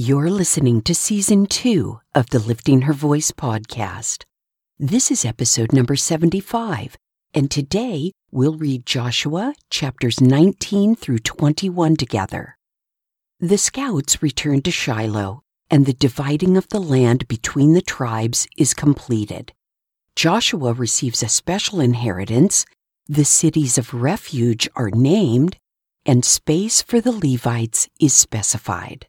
You're listening to season two of the Lifting Her Voice podcast. This is episode number 75, and today we'll read Joshua chapters 19 through 21 together. The scouts return to Shiloh, and the dividing of the land between the tribes is completed. Joshua receives a special inheritance, the cities of refuge are named, and space for the Levites is specified.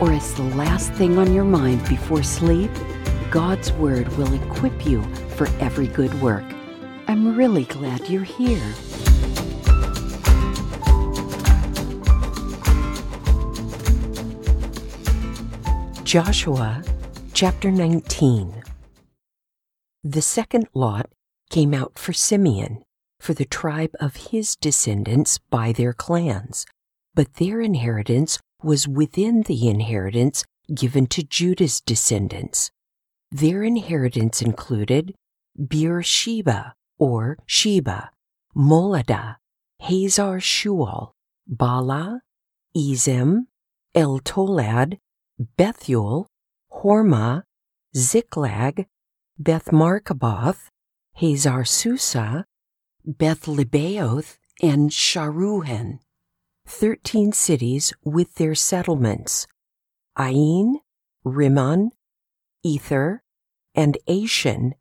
or as the last thing on your mind before sleep, God's Word will equip you for every good work. I'm really glad you're here. Joshua chapter 19 The second lot came out for Simeon, for the tribe of his descendants by their clans, but their inheritance was within the inheritance given to Judah's descendants. Their inheritance included Beersheba or Sheba, Moladah, Hazar Shual, Balah, Ezem, El Tolad, Bethuel, Hormah, Ziklag, Beth Marcaboth, Hazar Susah, Bethlebeoth, and Sharuhen. 13 cities with their settlements Ain, Rimmon, Ether, and Ashan,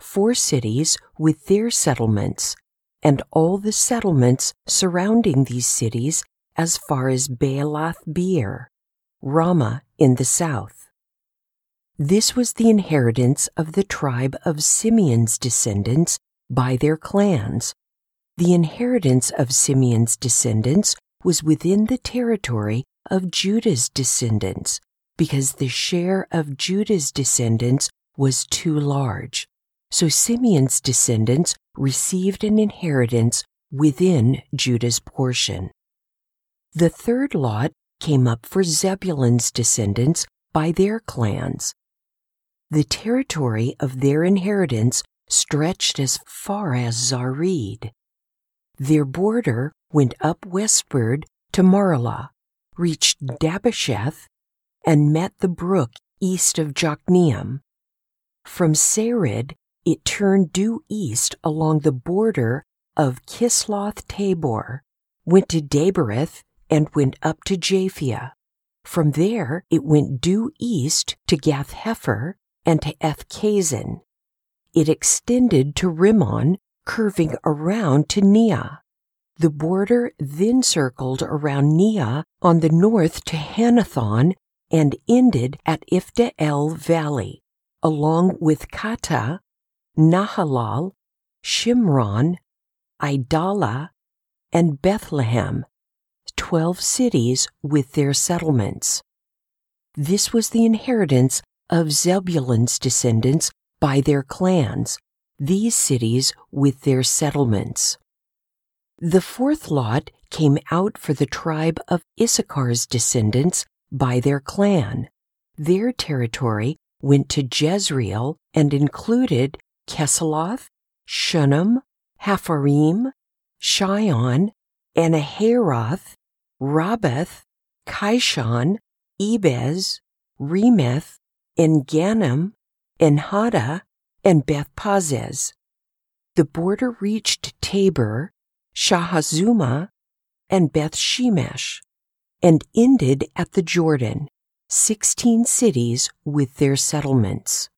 four cities with their settlements, and all the settlements surrounding these cities as far as Baalath Beer, Ramah in the south. This was the inheritance of the tribe of Simeon's descendants by their clans. The inheritance of Simeon's descendants was within the territory of Judah's descendants because the share of Judah's descendants was too large. So Simeon's descendants received an inheritance within Judah's portion. The third lot came up for Zebulun's descendants by their clans. The territory of their inheritance stretched as far as Sarid. Their border went up westward to Maralah, reached Dabbesheth, and met the brook east of Jokneam. From Sarid, it turned due east along the border of Chisloth Tabor, went to Daberath, and went up to Japhia. From there, it went due east to Gath Hepher and to Ethkazin. It extended to Rimmon, curving around to Neah. The border then circled around Neah on the north to Hannathon and ended at Iphtah El Valley, along with Kata, Nahalal, Shimron, Idalah, and Bethlehem, twelve cities with their settlements. This was the inheritance of Zebulun's descendants by their clans, these cities with their settlements. The fourth lot came out for the tribe of Issachar's descendants by their clan. Their territory went to Jezreel and included Chesulloth, Shunem, Hapharaim, Shion, Anaharath, Rabbith, Kishion, Ebez, Remeth, Engannim, Enhada, and Beth Pazzez. The border reached Tabor Shahazumah, and Beth Shemesh, and ended at the Jordan, sixteen cities with their settlements.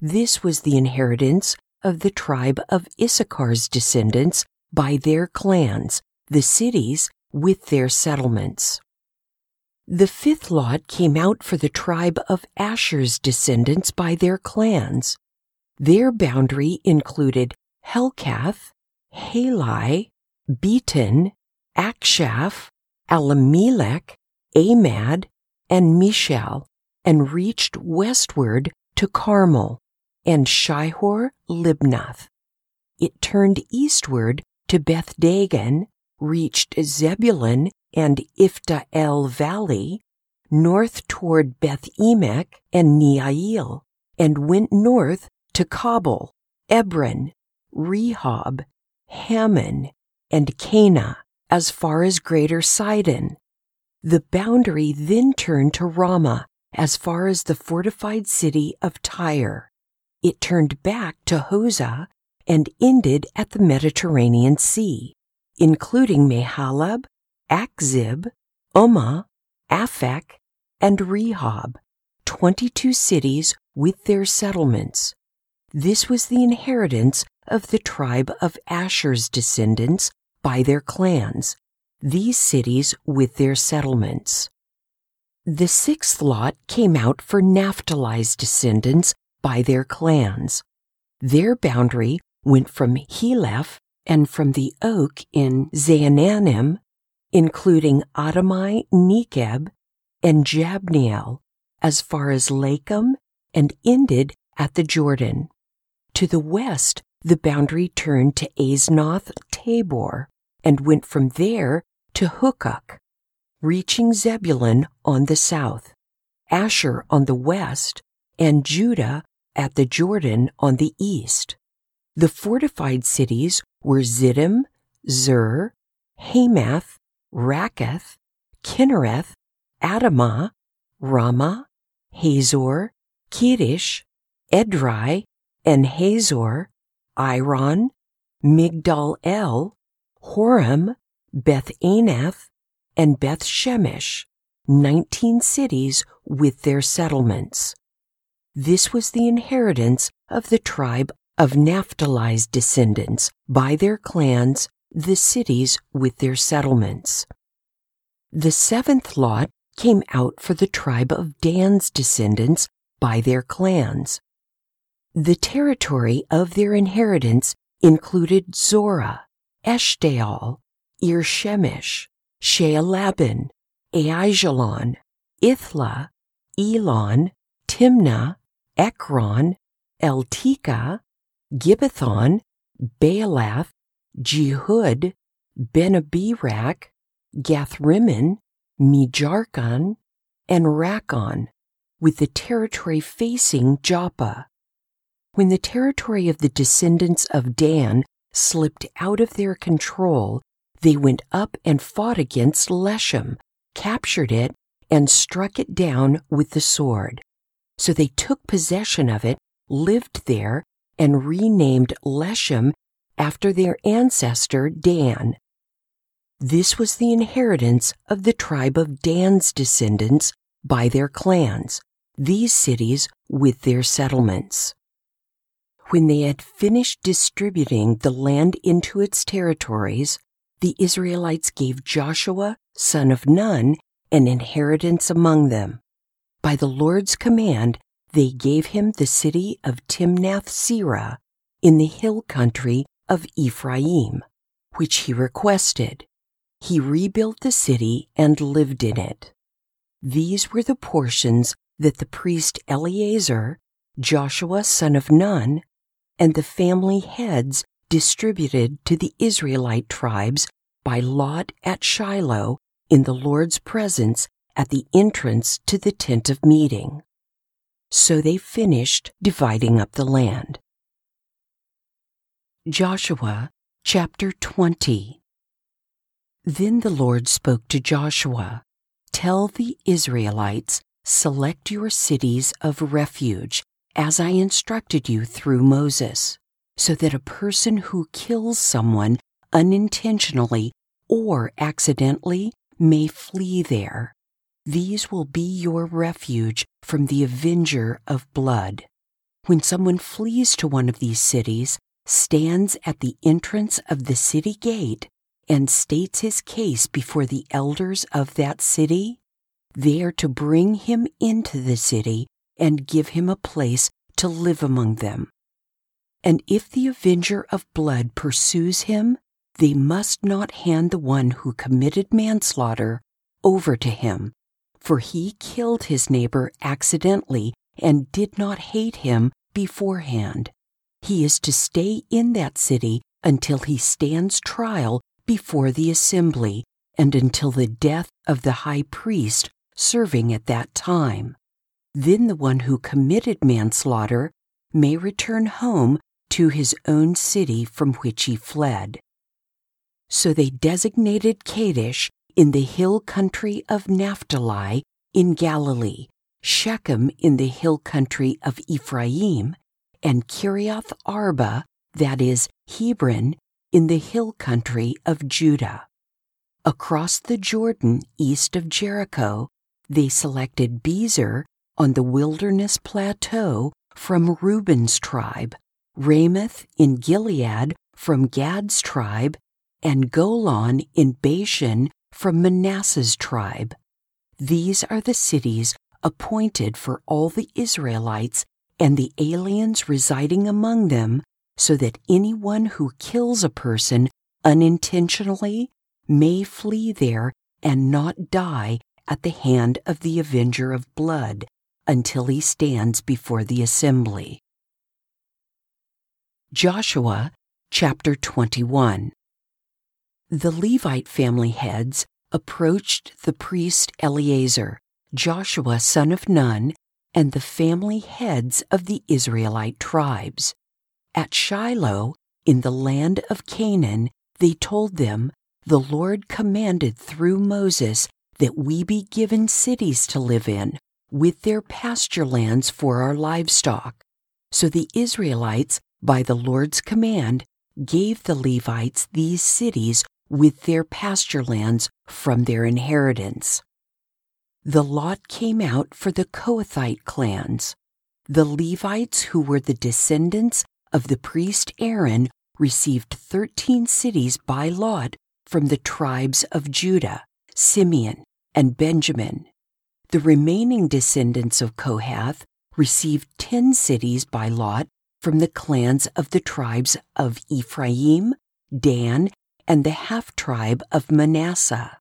This was the inheritance of the tribe of Issachar's descendants by their clans, the cities with their settlements. The fifth lot came out for the tribe of Asher's descendants by their clans. Their boundary included Helkath, Hali, Beten, Achshaph, Allammelech, Amad, and Mishal, and reached westward to Carmel and Shihor Libnath. It turned eastward to Beth Dagon, reached Zebulun and Iphtah El Valley, north toward Beth Emek and Neiel, and went north to Cabul, Ebron, Rehob, Hammon, and Kanah, as far as Greater Sidon. The boundary then turned to Ramah, as far as the fortified city of Tyre. It turned back to Hosah and ended at the Mediterranean Sea, including Mahalab, Achzib, Ummah, Aphek, and Rehob, 22 cities with their settlements. This was the inheritance of the tribe of Asher's descendants by their clans, these cities with their settlements. The sixth lot came out for Naphtali's descendants by their clans. Their boundary went from Heleph and from the oak in Zaanannim, including Adami, Nekeb, and Jabneel, as far as Lakkum, and ended at the Jordan. To the west, the boundary turned to Aznoth Tabor and went from there to Hukkok, reaching Zebulun on the south, Asher on the west, and Judah at the Jordan on the east. The fortified cities were Ziddim, Zer, Hammath, Rakkath, Chinnereth, Adamah, Ramah, Hazor, Kedesh, Edrei, En Hazor, Iron, Migdal El, Horem, Beth Anath, and Beth Shemesh, nineteen cities with their settlements. This was the inheritance of the tribe of Naphtali's descendants by their clans, the cities with their settlements. The seventh lot came out for the tribe of Dan's descendants by their clans. The territory of their inheritance included Zorah, Eshtaol, Ir-Shemesh, Shaalbim, Aijalon, Ithlah, Elon, Timnah, Ekron, Eltekeh, Gibbethon, Baalath, Jehud, Bene-Berak, Gath Rimmon, Mejarkon, and Rakkon, with the territory facing Joppa. When the territory of the descendants of Dan slipped out of their control, they went up and fought against Leshem, captured it, and struck it down with the sword. So they took possession of it, lived there, and renamed Leshem after their ancestor Dan. This was the inheritance of the tribe of Dan's descendants by their clans, these cities with their settlements. When they had finished distributing the land into its territories, the Israelites gave Joshua, son of Nun, an inheritance among them. By the Lord's command, they gave him the city of Timnath Serah in the hill country of Ephraim, which he requested. He rebuilt the city and lived in it. These were the portions that the priest Eleazar, Joshua son of Nun, and the family heads distributed to the Israelite tribes by lot at Shiloh in the Lord's presence at the entrance to the tent of meeting. So they finished dividing up the land. Joshua chapter 20 Then the Lord spoke to Joshua Tell the Israelites, select your cities of refuge, as I instructed you through Moses, so that a person who kills someone unintentionally or accidentally may flee there. These will be your refuge from the avenger of blood. When someone flees to one of these cities, stands at the entrance of the city gate, and states his case before the elders of that city, they are to bring him into the city and give him a place to live among them. And if the avenger of blood pursues him, they must not hand the one who committed manslaughter over to him, for he killed his neighbor accidentally and did not hate him beforehand. He is to stay in that city until he stands trial before the assembly and until the death of the high priest serving at that time. Then the one who committed manslaughter may return home to his own city from which he fled. So they designated Kedesh in the hill country of Naphtali in Galilee, Shechem in the hill country of Ephraim, and Kiriath Arba, that is, Hebron, in the hill country of Judah. Across the Jordan east of Jericho, they selected Bezer on the wilderness plateau from Reuben's tribe, Ramoth in Gilead from Gad's tribe, and Golan in Bashan from Manasseh's tribe. These are the cities appointed for all the Israelites and the aliens residing among them, so that anyone who kills a person unintentionally may flee there and not die at the hand of the avenger of blood until he stands before the assembly. Joshua chapter 21 The Levite family heads approached the priest Eleazar, Joshua son of Nun, and the family heads of the Israelite tribes. At Shiloh, in the land of Canaan, they told them, The Lord commanded through Moses that we be given cities to live in, with their pasture lands for our livestock. So the Israelites, by the Lord's command, gave the Levites these cities with their pasture lands from their inheritance. The lot came out for the Kohathite clans. The Levites, who were the descendants of the priest Aaron, received thirteen cities by lot from the tribes of Judah, Simeon, and Benjamin. The remaining descendants of Kohath received ten cities by lot from the clans of the tribes of Ephraim, Dan, and the half tribe of Manasseh.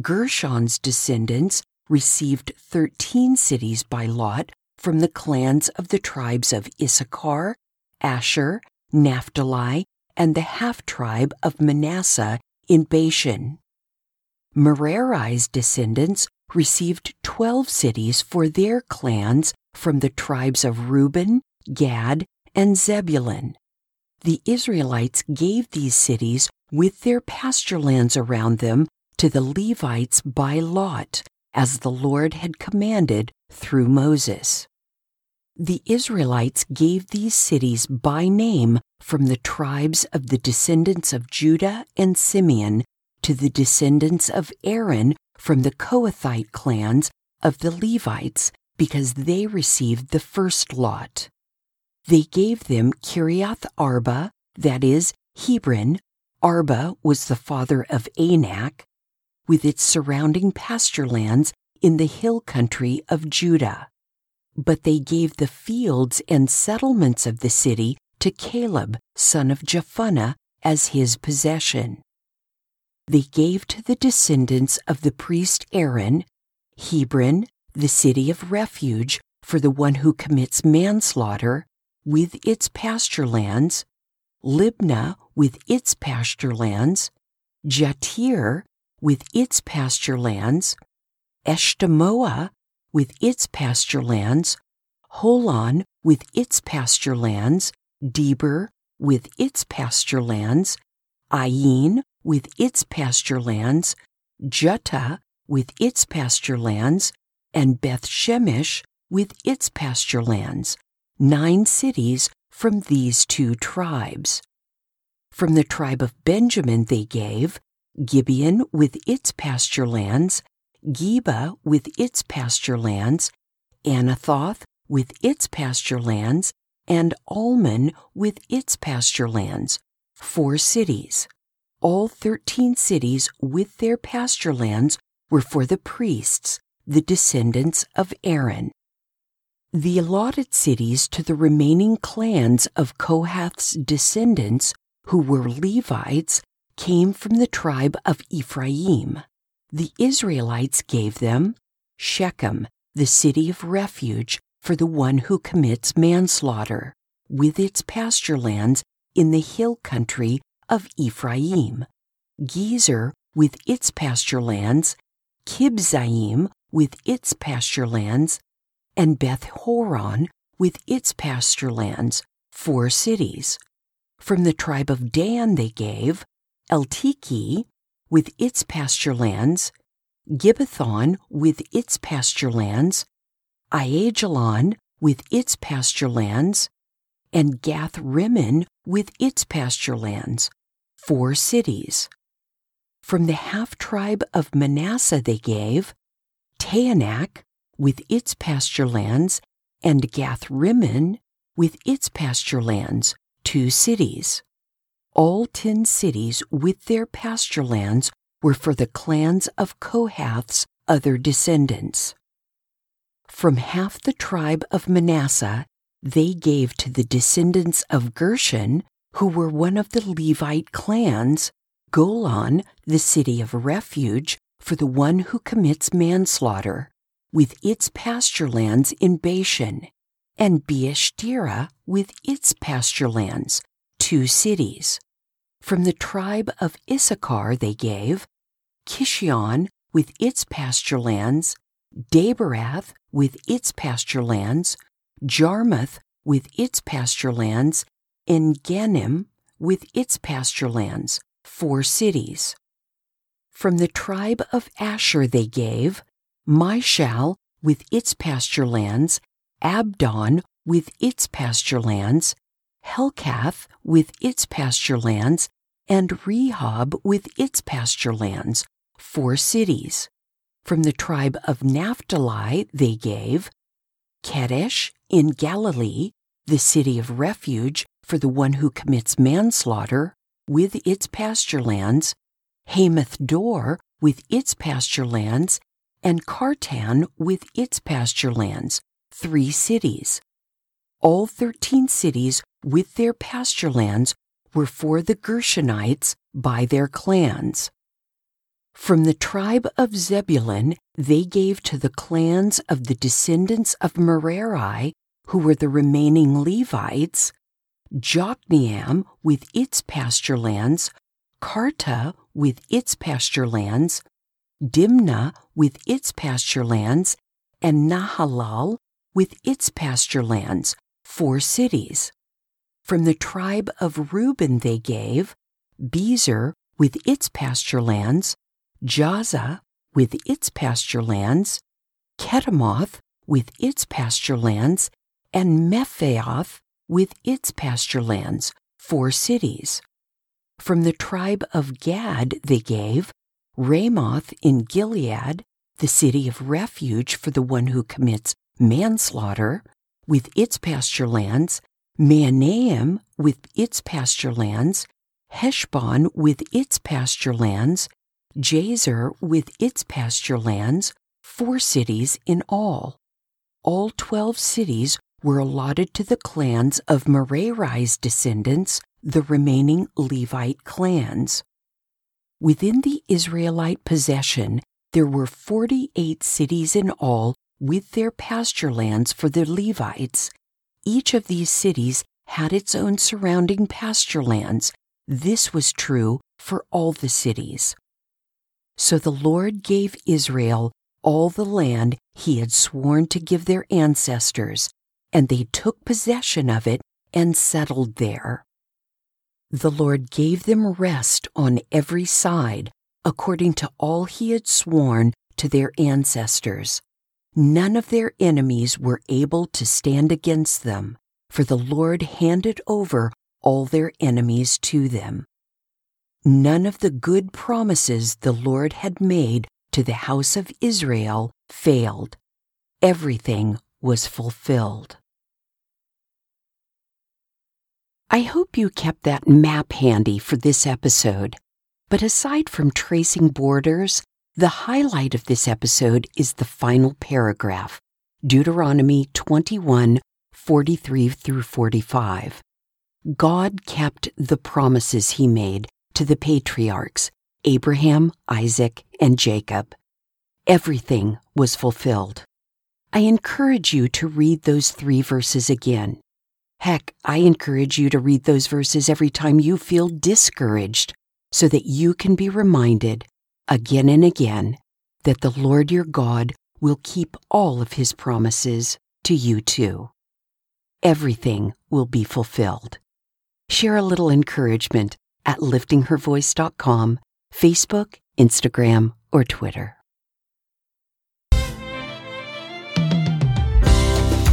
Gershon's descendants received thirteen cities by lot from the clans of the tribes of Issachar, Asher, Naphtali, and the half tribe of Manasseh in Bashan. Merari's descendants received twelve cities for their clans from the tribes of Reuben, Gad, and Zebulun. The Israelites gave these cities with their pasture lands around them to the Levites by lot, as the Lord had commanded through Moses. The Israelites gave these cities by name from the tribes of the descendants of Judah and Simeon to the descendants of Aaron from the Kohathite clans of the Levites because they received the first lot. They gave them Kiriath Arba, that is, Hebron. Arba was the father of Anak, with its surrounding pasture lands in the hill country of Judah. But they gave the fields and settlements of the city to Caleb, son of Jephunneh, as his possession. They gave to the descendants of the priest Aaron Hebron, the city of refuge for the one who commits manslaughter, with its pasture lands, Libnah with its pasture lands, Jattir with its pasture lands, Eshtemoa with its pasture lands, Holon with its pasture lands, Debir with its pasture lands, Ain with its pasture lands, Juttah with its pasture lands, and Beth Shemesh with its pasture lands, nine cities from these two tribes. From the tribe of Benjamin they gave Gibeon with its pasture lands, Geba with its pasture lands, Anathoth with its pasture lands, and Almon with its pasture lands, four cities. All thirteen cities with their pasture lands were for the priests, the descendants of Aaron. The allotted cities to the remaining clans of Kohath's descendants, who were Levites, came from the tribe of Ephraim. The Israelites gave them Shechem, the city of refuge for the one who commits manslaughter, with its pasture lands in the hill country of Ephraim, Gezer with its pasture lands, Kibzaim with its pasture lands, and Beth Horon with its pasture lands, four cities. From the tribe of Dan they gave Elteke with its pasture lands, Gibbethon with its pasture lands, Aijalon with its pasture lands, and Gath Rimmon with its pasture lands, four cities. From the half tribe of Manasseh they gave Taanach with its pasture lands, and Gath Rimmon with its pasture lands, two cities. All ten cities with their pasture lands were for the clans of Kohath's other descendants. From half the tribe of Manasseh, they gave to the descendants of Gershon, who were one of the Levite clans, Golan, the city of refuge, for the one who commits manslaughter, with its pasture lands in Bashan, and Beeshterah with its pasture lands, two cities. From the tribe of Issachar they gave Kishion with its pasture lands, Daberath with its pasture lands, Jarmuth with its pasture lands, and Ganim with its pasture lands, four cities. From the tribe of Asher they gave Mishal with its pasture lands, Abdon with its pasture lands, Helkath with its pasture lands, and Rehob with its pasture lands, four cities. From the tribe of Naphtali they gave Kedesh in Galilee, the city of refuge for the one who commits manslaughter, with its pasture lands, Hammoth Dor with its pasture lands, and Kartan with its pasture lands, three cities. All thirteen cities with their pasture lands were for the Gershonites by their clans. From the tribe of Zebulun, they gave to the clans of the descendants of Merari, who were the remaining Levites, Jokneam with its pasture lands, Kartah with its pasture lands, Dimnah with its pasture lands, and Nahalal with its pasture lands, four cities. From the tribe of Reuben they gave Bezer with its pasture lands, Jahaz with its pasture lands, Kedemoth with its pasture lands, and Mephaath with its pasture lands, four cities. From the tribe of Gad they gave Ramoth in Gilead, the city of refuge for the one who commits manslaughter, with its pasture lands, Mahanaim with its pasture lands, Heshbon with its pasture lands, Jazer with its pasture lands, four cities in all. All twelve cities were allotted to the clans of Merari's descendants, the remaining Levite clans. Within the Israelite possession, there were 48 cities in all with their pasture lands for the Levites. Each of these cities had its own surrounding pasture lands. This was true for all the cities. So the Lord gave Israel all the land he had sworn to give their ancestors, and they took possession of it and settled there. The Lord gave them rest on every side, according to all he had sworn to their ancestors. None of their enemies were able to stand against them, for the Lord handed over all their enemies to them. None of the good promises the Lord had made to the house of Israel failed. Everything was fulfilled. I hope you kept that map handy for this episode. But aside from tracing borders, the highlight of this episode is the final paragraph Deuteronomy 21 43 through 45. God kept the promises he made to the patriarchs Abraham, Isaac, and Jacob. Everything was fulfilled. I encourage you to read those three verses again. Heck, I encourage you to read those verses every time you feel discouraged so that you can be reminded again and again that the Lord your God will keep all of his promises to you too. Everything will be fulfilled. Share a little encouragement at liftinghervoice.com, Facebook, Instagram, or Twitter.